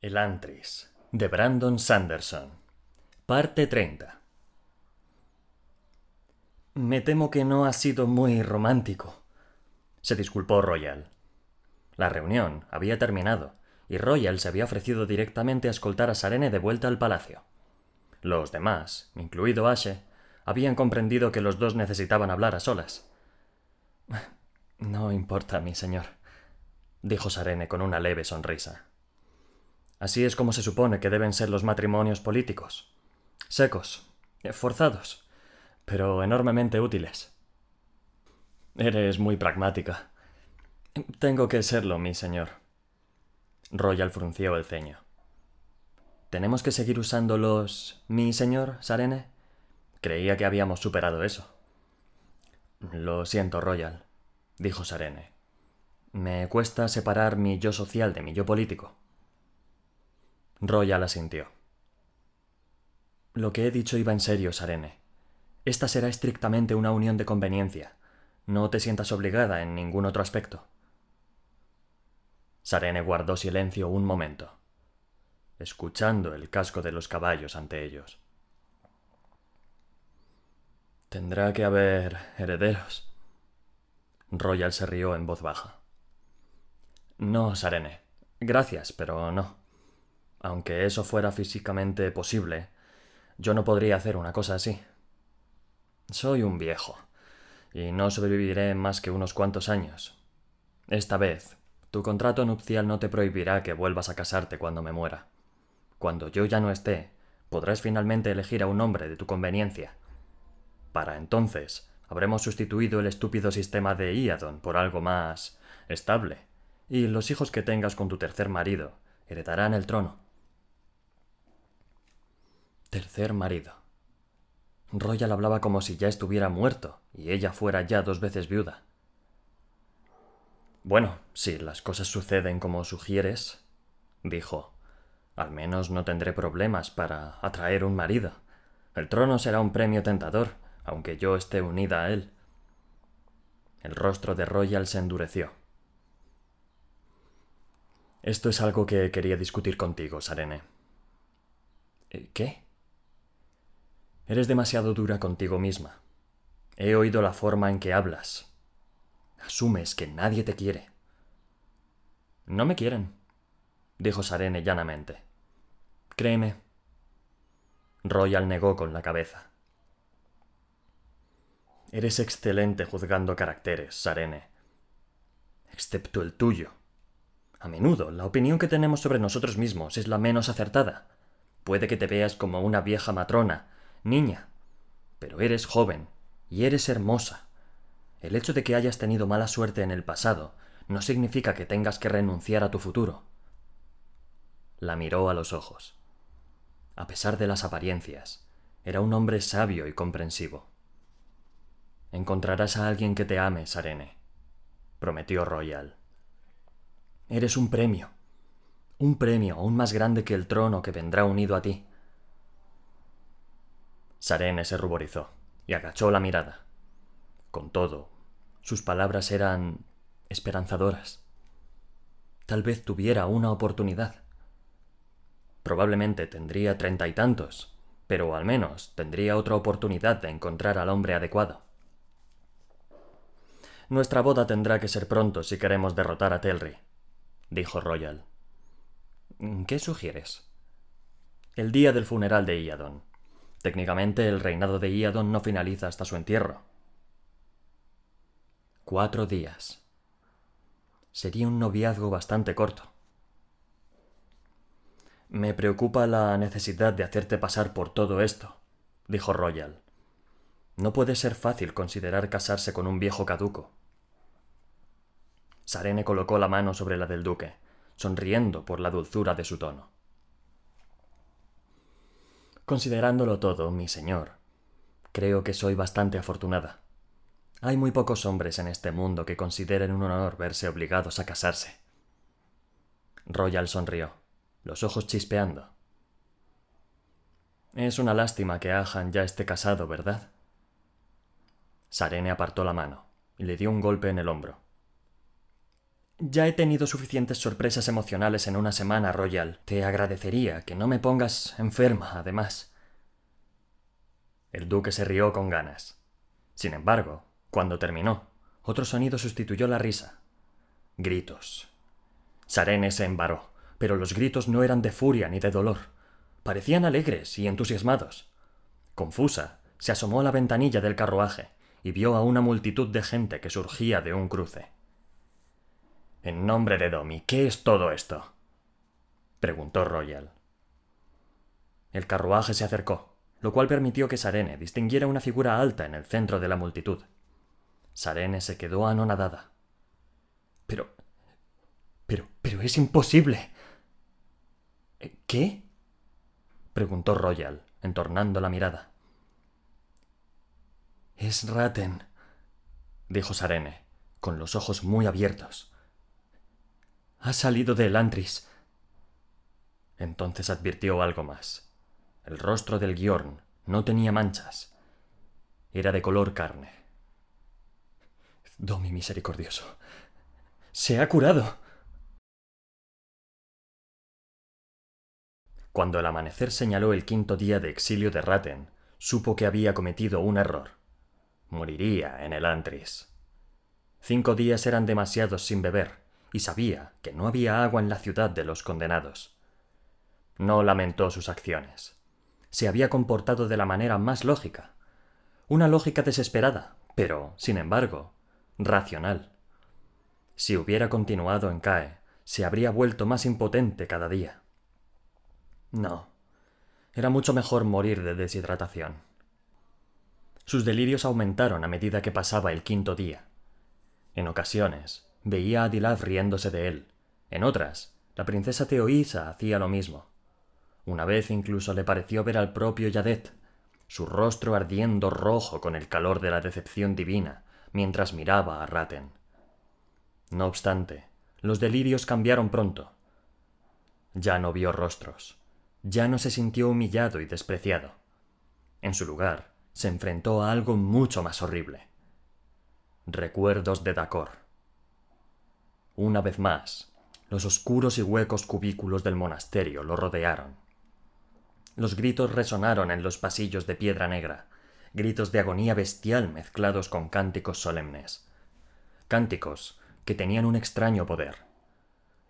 El Antris, de Brandon Sanderson. Parte 30. Me temo que no ha sido muy romántico, se disculpó Royal. La reunión había terminado, y Royal se había ofrecido directamente a escoltar a Sarene de vuelta al palacio. Los demás, incluido Ashe, habían comprendido que los dos necesitaban hablar a solas. No importa, mi señor, dijo Sarene con una leve sonrisa. Así es como se supone que deben ser los matrimonios políticos. Secos, forzados, pero enormemente útiles. Eres muy pragmática. Tengo que serlo, mi señor. Royal frunció el ceño. ¿Tenemos que seguir usando los mi señor, Sarene? Creía que habíamos superado eso. Lo siento, Royal, dijo Sarene. Me cuesta separar mi yo social de mi yo político. Royal asintió. Lo que he dicho iba en serio, Sarene. Esta será estrictamente una unión de conveniencia. No te sientas obligada en ningún otro aspecto. Sarene guardó silencio un momento, escuchando el casco de los caballos ante ellos. Tendrá que haber herederos. Royal se rió en voz baja. No, Sarene. Gracias, pero no. Aunque eso fuera físicamente posible, yo no podría hacer una cosa así. Soy un viejo, y no sobreviviré más que unos cuantos años. Esta vez, tu contrato nupcial no te prohibirá que vuelvas a casarte cuando me muera. Cuando yo ya no esté, podrás finalmente elegir a un hombre de tu conveniencia. Para entonces, habremos sustituido el estúpido sistema de Iadon por algo más estable, y los hijos que tengas con tu tercer marido heredarán el trono. Tercer marido. Royal hablaba como si ya estuviera muerto y ella fuera ya dos veces viuda. Bueno, si las cosas suceden como sugieres, dijo, al menos no tendré problemas para atraer un marido. El trono será un premio tentador, aunque yo esté unida a él. El rostro de Royal se endureció. Esto es algo que quería discutir contigo, Sarene. ¿Qué? Eres demasiado dura contigo misma. He oído la forma en que hablas. Asumes que nadie te quiere. No me quieren, dijo Sarene llanamente. Créeme. Royal negó con la cabeza. Eres excelente juzgando caracteres, Sarene. Excepto el tuyo. A menudo, la opinión que tenemos sobre nosotros mismos es la menos acertada. Puede que te veas como una vieja matrona, Niña, pero eres joven y eres hermosa. El hecho de que hayas tenido mala suerte en el pasado no significa que tengas que renunciar a tu futuro. La miró a los ojos. A pesar de las apariencias, era un hombre sabio y comprensivo. Encontrarás a alguien que te ame, Sarene, prometió Royal. Eres un premio, un premio aún más grande que el trono que vendrá unido a ti. Sarene se ruborizó y agachó la mirada. Con todo, sus palabras eran esperanzadoras. Tal vez tuviera una oportunidad. Probablemente tendría treinta y tantos, pero al menos tendría otra oportunidad de encontrar al hombre adecuado. Nuestra boda tendrá que ser pronto si queremos derrotar a Telri, dijo Royal. ¿Qué sugieres? El día del funeral de Iadon. Técnicamente el reinado de Iadon no finaliza hasta su entierro. Cuatro días. Sería un noviazgo bastante corto. Me preocupa la necesidad de hacerte pasar por todo esto, dijo Royal. No puede ser fácil considerar casarse con un viejo caduco. Sarene colocó la mano sobre la del duque, sonriendo por la dulzura de su tono. Considerándolo todo, mi señor, creo que soy bastante afortunada. Hay muy pocos hombres en este mundo que consideren un honor verse obligados a casarse. Royal sonrió, los ojos chispeando. Es una lástima que Ahan ya esté casado, ¿verdad? Sarene apartó la mano y le dio un golpe en el hombro. Ya he tenido suficientes sorpresas emocionales en una semana, Royal. Te agradecería que no me pongas enferma, además. El duque se rió con ganas. Sin embargo, cuando terminó, otro sonido sustituyó la risa. Gritos. Sarene se embaró, pero los gritos no eran de furia ni de dolor. Parecían alegres y entusiasmados. Confusa, se asomó a la ventanilla del carruaje y vio a una multitud de gente que surgía de un cruce. En nombre de Domi, ¿qué es todo esto? preguntó Royal. El carruaje se acercó, lo cual permitió que Sarene distinguiera una figura alta en el centro de la multitud. Sarene se quedó anonadada. Pero. Pero. pero es imposible. ¿Qué? preguntó Royal, entornando la mirada. Es Raten, dijo Sarene, con los ojos muy abiertos. Ha salido de Elantris. Entonces advirtió algo más. El rostro del Giorn no tenía manchas. Era de color carne. Domi misericordioso. Se ha curado. Cuando el amanecer señaló el quinto día de exilio de Raten, supo que había cometido un error. Moriría en el Antris. Cinco días eran demasiados sin beber, y sabía que no había agua en la ciudad de los condenados. No lamentó sus acciones. Se había comportado de la manera más lógica. Una lógica desesperada, pero, sin embargo, racional. Si hubiera continuado en CAE, se habría vuelto más impotente cada día. No. Era mucho mejor morir de deshidratación. Sus delirios aumentaron a medida que pasaba el quinto día. En ocasiones, veía a Dilaf riéndose de él. En otras, la princesa Teoísa hacía lo mismo. Una vez incluso le pareció ver al propio Yadet, su rostro ardiendo rojo con el calor de la decepción divina, mientras miraba a Raten. No obstante, los delirios cambiaron pronto. Ya no vio rostros ya no se sintió humillado y despreciado. En su lugar, se enfrentó a algo mucho más horrible. Recuerdos de Dacor. Una vez más, los oscuros y huecos cubículos del monasterio lo rodearon. Los gritos resonaron en los pasillos de piedra negra, gritos de agonía bestial mezclados con cánticos solemnes. Cánticos que tenían un extraño poder.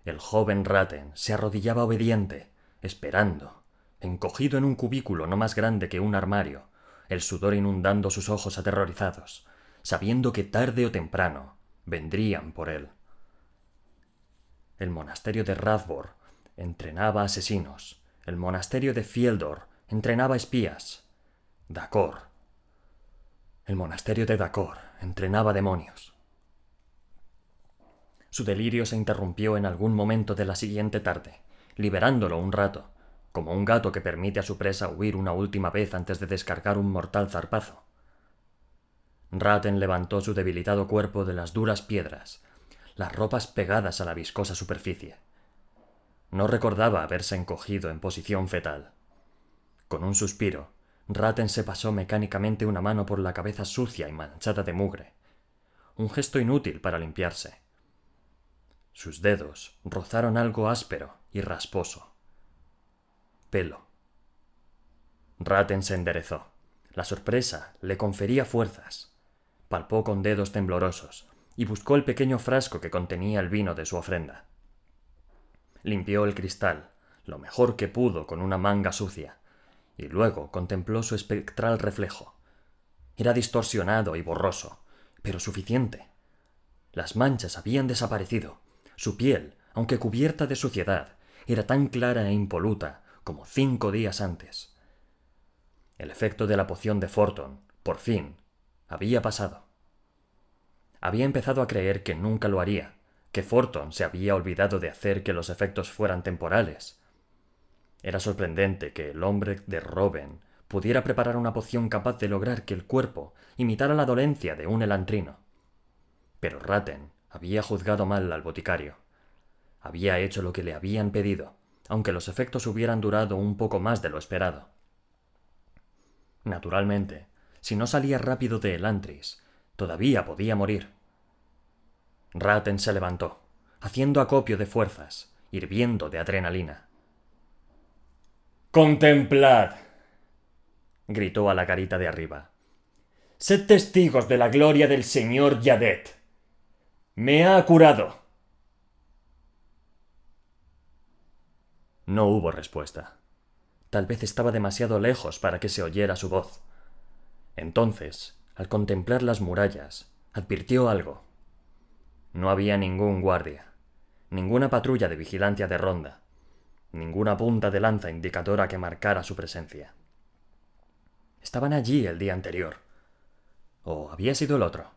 El joven Raten se arrodillaba obediente, esperando, encogido en un cubículo no más grande que un armario, el sudor inundando sus ojos aterrorizados, sabiendo que tarde o temprano vendrían por él. El monasterio de Radbor entrenaba asesinos, el monasterio de Fieldor entrenaba espías, Dakor. El monasterio de Dakor entrenaba demonios. Su delirio se interrumpió en algún momento de la siguiente tarde liberándolo un rato, como un gato que permite a su presa huir una última vez antes de descargar un mortal zarpazo. Raten levantó su debilitado cuerpo de las duras piedras, las ropas pegadas a la viscosa superficie. No recordaba haberse encogido en posición fetal. Con un suspiro, Raten se pasó mecánicamente una mano por la cabeza sucia y manchada de mugre, un gesto inútil para limpiarse. Sus dedos rozaron algo áspero y rasposo. Pelo. Raten se enderezó. La sorpresa le confería fuerzas. Palpó con dedos temblorosos y buscó el pequeño frasco que contenía el vino de su ofrenda. Limpió el cristal, lo mejor que pudo con una manga sucia, y luego contempló su espectral reflejo. Era distorsionado y borroso, pero suficiente. Las manchas habían desaparecido, su piel, aunque cubierta de suciedad, era tan clara e impoluta como cinco días antes. El efecto de la poción de Forton, por fin, había pasado. Había empezado a creer que nunca lo haría, que Forton se había olvidado de hacer que los efectos fueran temporales. Era sorprendente que el hombre de Robin pudiera preparar una poción capaz de lograr que el cuerpo imitara la dolencia de un elantrino. Pero Raten había juzgado mal al boticario. Había hecho lo que le habían pedido, aunque los efectos hubieran durado un poco más de lo esperado. Naturalmente, si no salía rápido de Elantris, todavía podía morir. Raten se levantó, haciendo acopio de fuerzas, hirviendo de adrenalina. Contemplad. gritó a la carita de arriba. Sed testigos de la gloria del señor Yadet. Me ha curado. No hubo respuesta. Tal vez estaba demasiado lejos para que se oyera su voz. Entonces, al contemplar las murallas, advirtió algo. No había ningún guardia, ninguna patrulla de vigilancia de ronda, ninguna punta de lanza indicadora que marcara su presencia. Estaban allí el día anterior. ¿O había sido el otro?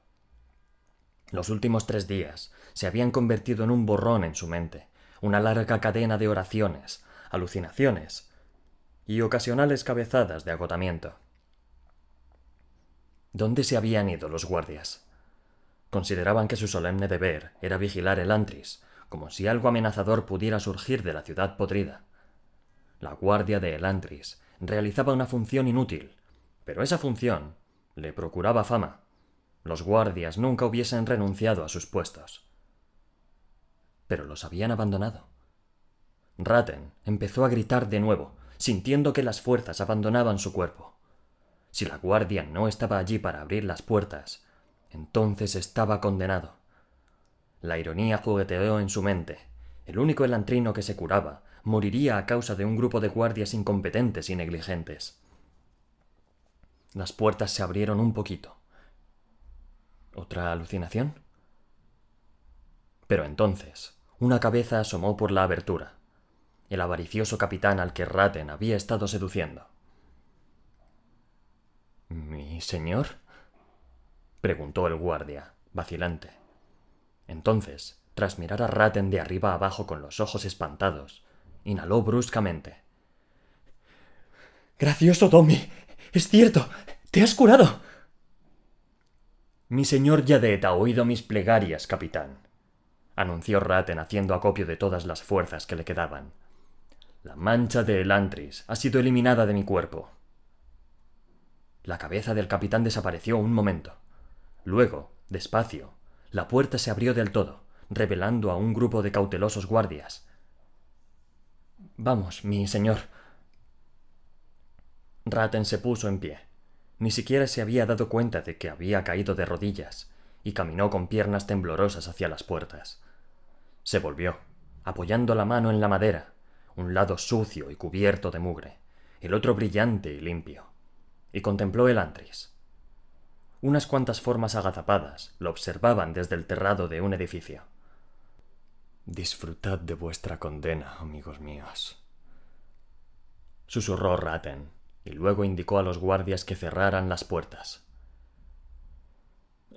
Los últimos tres días se habían convertido en un borrón en su mente, una larga cadena de oraciones, alucinaciones y ocasionales cabezadas de agotamiento. ¿Dónde se habían ido los guardias? Consideraban que su solemne deber era vigilar el Antris, como si algo amenazador pudiera surgir de la ciudad podrida. La guardia de Elantris realizaba una función inútil, pero esa función le procuraba fama. Los guardias nunca hubiesen renunciado a sus puestos. Pero los habían abandonado. Ratten empezó a gritar de nuevo, sintiendo que las fuerzas abandonaban su cuerpo. Si la guardia no estaba allí para abrir las puertas, entonces estaba condenado. La ironía jugueteó en su mente. El único elantrino que se curaba moriría a causa de un grupo de guardias incompetentes y negligentes. Las puertas se abrieron un poquito. ¿Otra alucinación? Pero entonces, una cabeza asomó por la abertura. El avaricioso capitán al que Ratten había estado seduciendo. ¿Mi señor? preguntó el guardia, vacilante. Entonces, tras mirar a Ratten de arriba abajo con los ojos espantados, inhaló bruscamente. Gracioso Tommy. Es cierto. Te has curado. Mi señor Yadet ha oído mis plegarias, capitán, anunció Ratten haciendo acopio de todas las fuerzas que le quedaban. La mancha de Elantris ha sido eliminada de mi cuerpo. La cabeza del capitán desapareció un momento. Luego, despacio, la puerta se abrió del todo, revelando a un grupo de cautelosos guardias. Vamos, mi señor. Ratten se puso en pie. Ni siquiera se había dado cuenta de que había caído de rodillas, y caminó con piernas temblorosas hacia las puertas. Se volvió, apoyando la mano en la madera, un lado sucio y cubierto de mugre, el otro brillante y limpio, y contempló el antris. Unas cuantas formas agazapadas lo observaban desde el terrado de un edificio. Disfrutad de vuestra condena, amigos míos. Susurró Ratten, y luego indicó a los guardias que cerraran las puertas.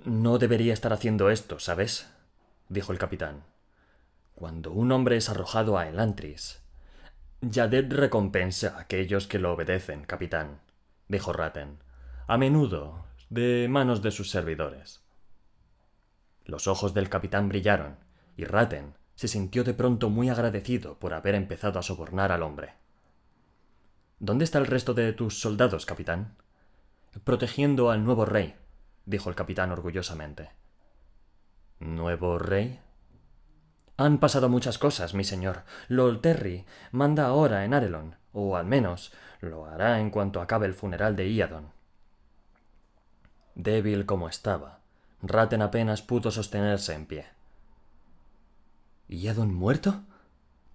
No debería estar haciendo esto, ¿sabes? dijo el capitán. Cuando un hombre es arrojado a Elantris. Yadet recompensa a aquellos que lo obedecen, capitán, dijo Ratten. A menudo de manos de sus servidores. Los ojos del capitán brillaron, y Ratten se sintió de pronto muy agradecido por haber empezado a sobornar al hombre. ¿Dónde está el resto de tus soldados, capitán? Protegiendo al nuevo rey, dijo el capitán orgullosamente. ¿Nuevo rey? Han pasado muchas cosas, mi señor. Lord Terry manda ahora en Arelon, o al menos lo hará en cuanto acabe el funeral de Iadon. Débil como estaba, Ratten apenas pudo sostenerse en pie. ¿Y Adon muerto?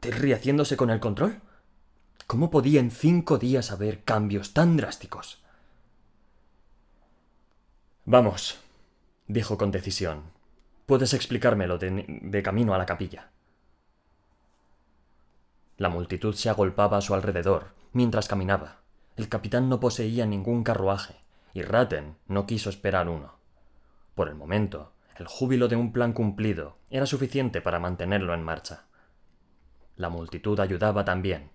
¿Terry haciéndose con el control? ¿Cómo podía en cinco días haber cambios tan drásticos? Vamos, dijo con decisión. Puedes explicármelo de camino a la capilla. La multitud se agolpaba a su alrededor mientras caminaba. El capitán no poseía ningún carruaje, y Ratten no quiso esperar uno. Por el momento, el júbilo de un plan cumplido era suficiente para mantenerlo en marcha. La multitud ayudaba también.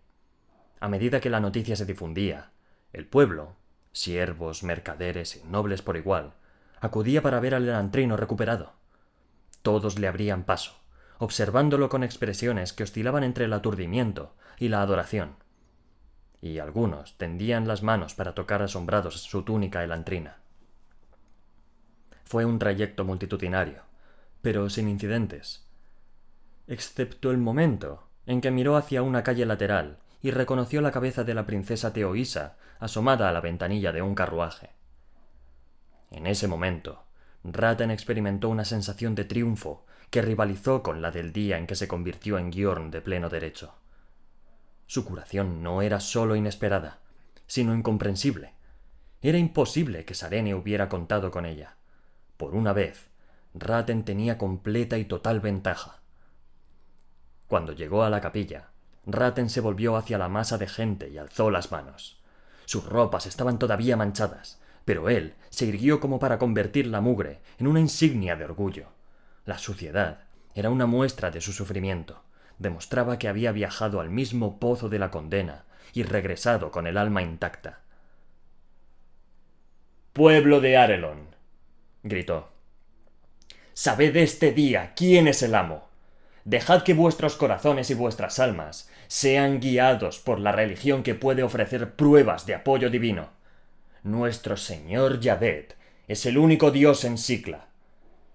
A medida que la noticia se difundía, el pueblo, siervos, mercaderes y nobles por igual, acudía para ver al elantrino recuperado. Todos le abrían paso, observándolo con expresiones que oscilaban entre el aturdimiento y la adoración y algunos tendían las manos para tocar asombrados su túnica elantrina. Fue un trayecto multitudinario, pero sin incidentes. excepto el momento en que miró hacia una calle lateral y reconoció la cabeza de la princesa Teoísa asomada a la ventanilla de un carruaje. En ese momento, Ratten experimentó una sensación de triunfo que rivalizó con la del día en que se convirtió en Giorn de pleno derecho. Su curación no era sólo inesperada, sino incomprensible. Era imposible que Sarene hubiera contado con ella. Por una vez, Ratten tenía completa y total ventaja. Cuando llegó a la capilla, Ratten se volvió hacia la masa de gente y alzó las manos. Sus ropas estaban todavía manchadas, pero él se irguió como para convertir la mugre en una insignia de orgullo. La suciedad era una muestra de su sufrimiento. Demostraba que había viajado al mismo pozo de la condena y regresado con el alma intacta. Pueblo de Arelon, gritó. Sabed este día quién es el amo. Dejad que vuestros corazones y vuestras almas sean guiados por la religión que puede ofrecer pruebas de apoyo divino. Nuestro Señor Yadet es el único Dios en Sicla.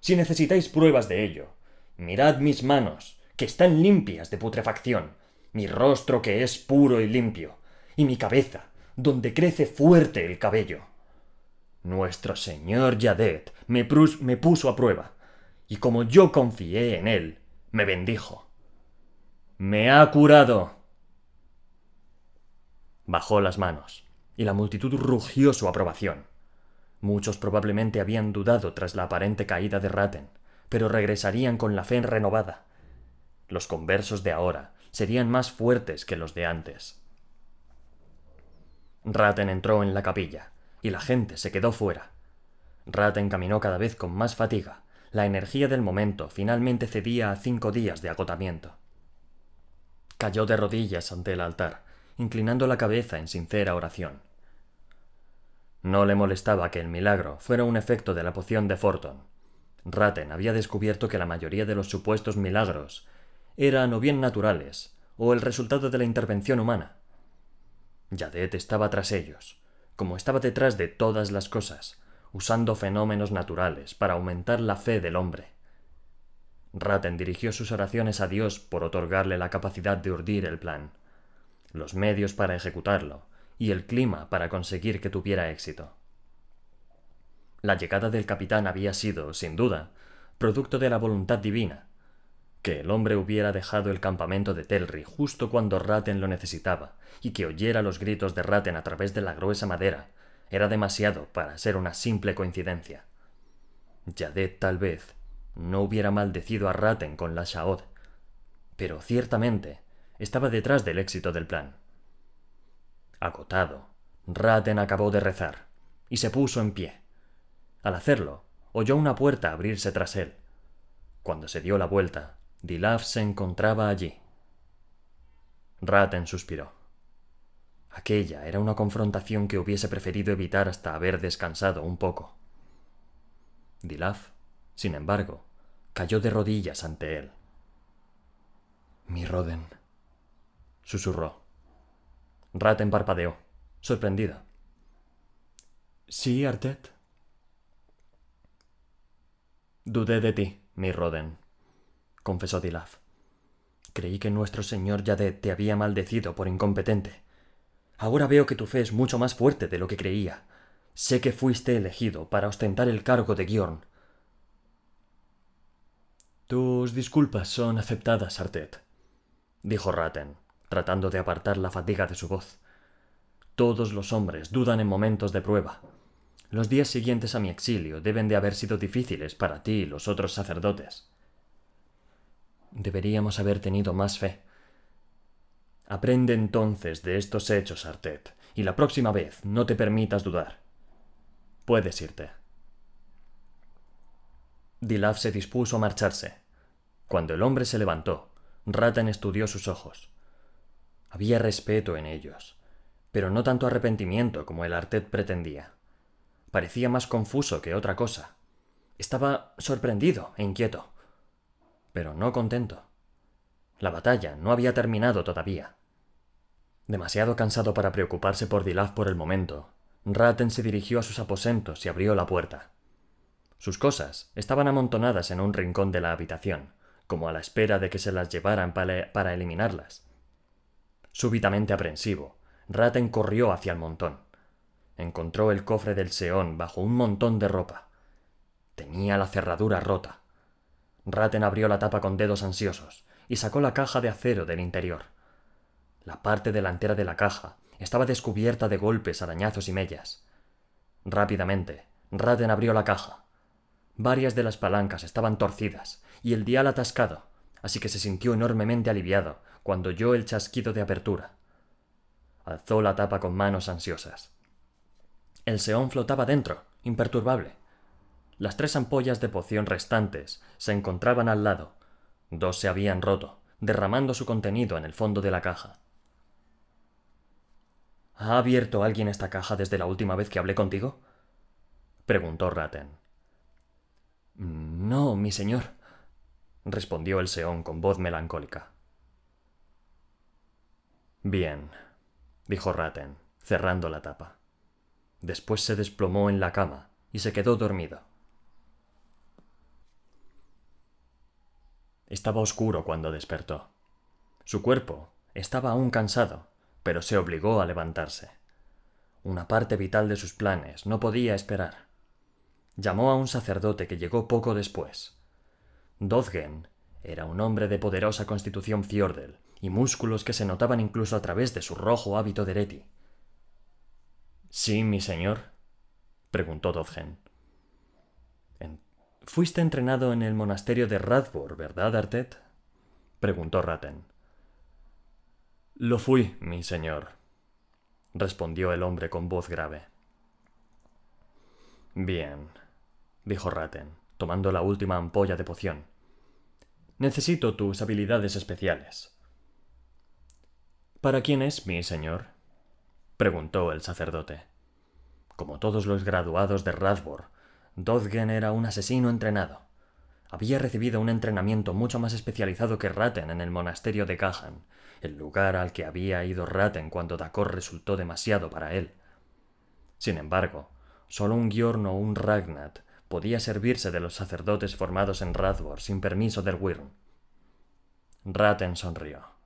Si necesitáis pruebas de ello, mirad mis manos, que están limpias de putrefacción, mi rostro que es puro y limpio, y mi cabeza, donde crece fuerte el cabello. Nuestro Señor Yadet me, me puso a prueba, y como yo confié en él, me bendijo. Me ha curado. Bajó las manos, y la multitud rugió su aprobación. Muchos probablemente habían dudado tras la aparente caída de Ratten, pero regresarían con la fe renovada. Los conversos de ahora serían más fuertes que los de antes. Ratten entró en la capilla, y la gente se quedó fuera. Ratten caminó cada vez con más fatiga, la energía del momento finalmente cedía a cinco días de agotamiento. Cayó de rodillas ante el altar, inclinando la cabeza en sincera oración. No le molestaba que el milagro fuera un efecto de la poción de Forton. Ratten había descubierto que la mayoría de los supuestos milagros eran o bien naturales o el resultado de la intervención humana. Yadet estaba tras ellos, como estaba detrás de todas las cosas, usando fenómenos naturales para aumentar la fe del hombre. Ratten dirigió sus oraciones a Dios por otorgarle la capacidad de urdir el plan, los medios para ejecutarlo y el clima para conseguir que tuviera éxito. La llegada del capitán había sido, sin duda, producto de la voluntad divina. Que el hombre hubiera dejado el campamento de Telri justo cuando Ratten lo necesitaba, y que oyera los gritos de Ratten a través de la gruesa madera, era demasiado para ser una simple coincidencia. Yadet tal vez no hubiera maldecido a Ratten con la Shaod, pero ciertamente estaba detrás del éxito del plan. Agotado, Ratten acabó de rezar y se puso en pie. Al hacerlo, oyó una puerta abrirse tras él. Cuando se dio la vuelta, Dilaf se encontraba allí. Ratten suspiró. Aquella era una confrontación que hubiese preferido evitar hasta haber descansado un poco. Dilaf, sin embargo, cayó de rodillas ante él. Mi Roden, susurró. Ratten parpadeó, sorprendida. Sí, Artet. Dudé de ti, mi Roden, confesó Dilaf. Creí que nuestro señor Yadet te había maldecido por incompetente Ahora veo que tu fe es mucho más fuerte de lo que creía. Sé que fuiste elegido para ostentar el cargo de Giorn. Tus disculpas son aceptadas, Artet, dijo Ratten, tratando de apartar la fatiga de su voz. Todos los hombres dudan en momentos de prueba. Los días siguientes a mi exilio deben de haber sido difíciles para ti y los otros sacerdotes. Deberíamos haber tenido más fe, Aprende entonces de estos hechos, Artet, y la próxima vez no te permitas dudar. Puedes irte. Dilaf se dispuso a marcharse. Cuando el hombre se levantó, Ratten estudió sus ojos. Había respeto en ellos, pero no tanto arrepentimiento como el Artet pretendía. Parecía más confuso que otra cosa. Estaba sorprendido e inquieto, pero no contento. La batalla no había terminado todavía. Demasiado cansado para preocuparse por Dilaf por el momento, Ratten se dirigió a sus aposentos y abrió la puerta. Sus cosas estaban amontonadas en un rincón de la habitación, como a la espera de que se las llevaran para eliminarlas. Súbitamente aprensivo, Ratten corrió hacia el montón. Encontró el cofre del Seón bajo un montón de ropa. Tenía la cerradura rota. Ratten abrió la tapa con dedos ansiosos y sacó la caja de acero del interior. La parte delantera de la caja estaba descubierta de golpes, arañazos y mellas. Rápidamente, Ratten abrió la caja. Varias de las palancas estaban torcidas y el dial atascado, así que se sintió enormemente aliviado cuando oyó el chasquido de apertura. Alzó la tapa con manos ansiosas. El seón flotaba dentro, imperturbable. Las tres ampollas de poción restantes se encontraban al lado. Dos se habían roto, derramando su contenido en el fondo de la caja. ¿Ha abierto alguien esta caja desde la última vez que hablé contigo? preguntó Ratten. No, mi señor, respondió el Seón con voz melancólica. Bien, dijo Ratten, cerrando la tapa. Después se desplomó en la cama y se quedó dormido. Estaba oscuro cuando despertó. Su cuerpo estaba aún cansado, pero se obligó a levantarse. Una parte vital de sus planes no podía esperar. Llamó a un sacerdote que llegó poco después. Dodgen era un hombre de poderosa constitución fiordel y músculos que se notaban incluso a través de su rojo hábito de Reti. Sí, mi señor, preguntó Dodgen. Fuiste entrenado en el monasterio de Radbor, ¿verdad, Artet? preguntó Ratten. Lo fui, mi señor, respondió el hombre con voz grave. Bien, dijo Ratten, tomando la última ampolla de poción. Necesito tus habilidades especiales. ¿Para quién es mi señor? preguntó el sacerdote. Como todos los graduados de Radbor, Dodgen era un asesino entrenado. Había recibido un entrenamiento mucho más especializado que Ratten en el monasterio de Kahan, el lugar al que había ido Ratten cuando Dakor resultó demasiado para él. Sin embargo, solo un Giorn o un Ragnat podía servirse de los sacerdotes formados en Radbor sin permiso del Wyrm. Ratten sonrió.